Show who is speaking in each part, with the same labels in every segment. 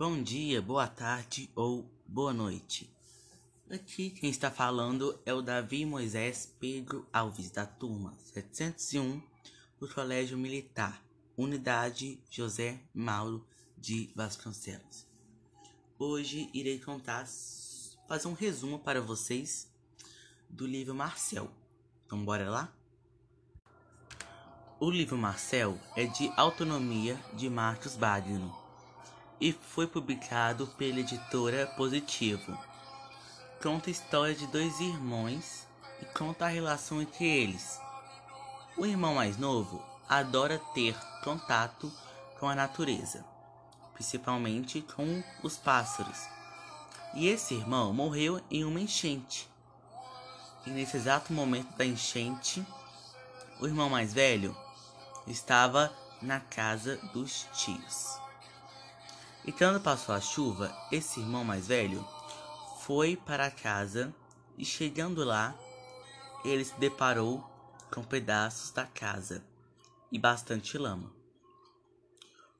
Speaker 1: Bom dia, boa tarde ou boa noite. Aqui quem está falando é o Davi Moisés Pedro Alves, da turma 701 do Colégio Militar, Unidade José Mauro de Vasconcelos. Hoje irei contar, fazer um resumo para vocês do livro Marcel. Então bora lá? O livro Marcel é de autonomia de Marcos Bagno e foi publicado pela editora Positivo. Conta a história de dois irmãos e conta a relação entre eles. O irmão mais novo adora ter contato com a natureza, principalmente com os pássaros. E esse irmão morreu em uma enchente. E nesse exato momento da enchente, o irmão mais velho estava na casa dos tios. E quando passou a chuva, esse irmão mais velho foi para casa e chegando lá, ele se deparou com pedaços da casa e bastante lama.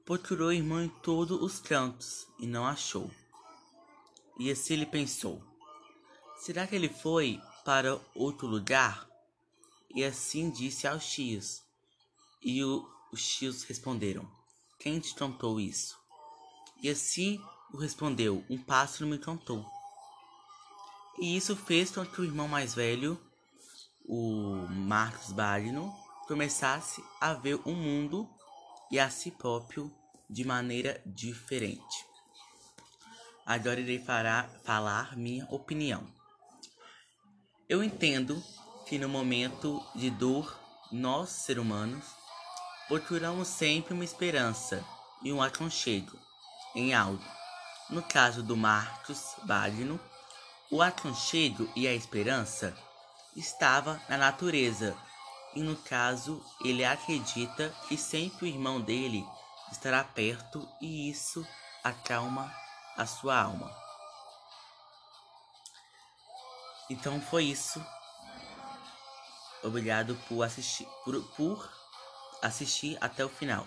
Speaker 1: Procurou o irmão em todos os cantos e não achou. E assim ele pensou: será que ele foi para outro lugar? E assim disse aos tios. E o, os tios responderam: Quem te contou isso? E assim o respondeu: Um pássaro me contou. E isso fez com que o irmão mais velho, o Marcos Bagno, começasse a ver o mundo e a si próprio de maneira diferente. Agora irei falar, falar minha opinião. Eu entendo que no momento de dor, nós, seres humanos, procuramos sempre uma esperança e um aconchego em algo. No caso do Marcos Bagno, o aconchego e a esperança estava na natureza, e no caso ele acredita que sempre o irmão dele estará perto e isso acalma a sua alma. Então foi isso. Obrigado por assistir, por, por assistir até o final.